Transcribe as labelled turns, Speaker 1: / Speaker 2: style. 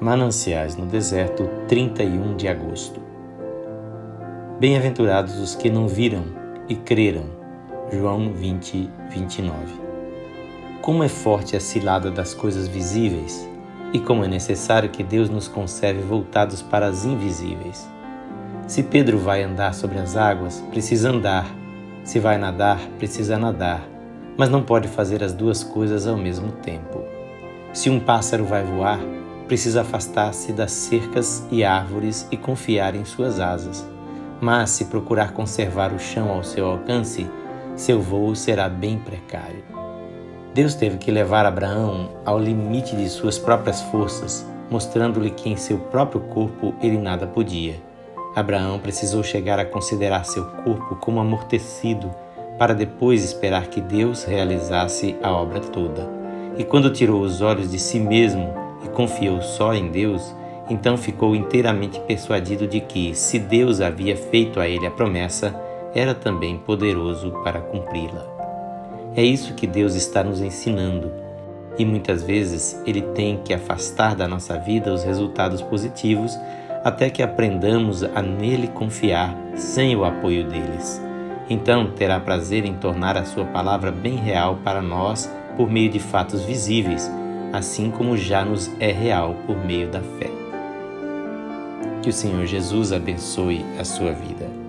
Speaker 1: Mananciais no Deserto, 31 de agosto. Bem-aventurados os que não viram e creram. João 20, 29. Como é forte a cilada das coisas visíveis e como é necessário que Deus nos conserve voltados para as invisíveis. Se Pedro vai andar sobre as águas, precisa andar. Se vai nadar, precisa nadar, mas não pode fazer as duas coisas ao mesmo tempo. Se um pássaro vai voar, precisa afastar-se das cercas e árvores e confiar em suas asas. Mas se procurar conservar o chão ao seu alcance, seu voo será bem precário. Deus teve que levar Abraão ao limite de suas próprias forças, mostrando-lhe que em seu próprio corpo ele nada podia. Abraão precisou chegar a considerar seu corpo como amortecido para depois esperar que Deus realizasse a obra toda. E quando tirou os olhos de si mesmo e confiou só em Deus, então ficou inteiramente persuadido de que, se Deus havia feito a ele a promessa, era também poderoso para cumpri-la. É isso que Deus está nos ensinando, e muitas vezes Ele tem que afastar da nossa vida os resultados positivos até que aprendamos a nele confiar sem o apoio deles. Então terá prazer em tornar a Sua palavra bem real para nós por meio de fatos visíveis assim como já nos é real por meio da fé. Que o Senhor Jesus abençoe a sua vida.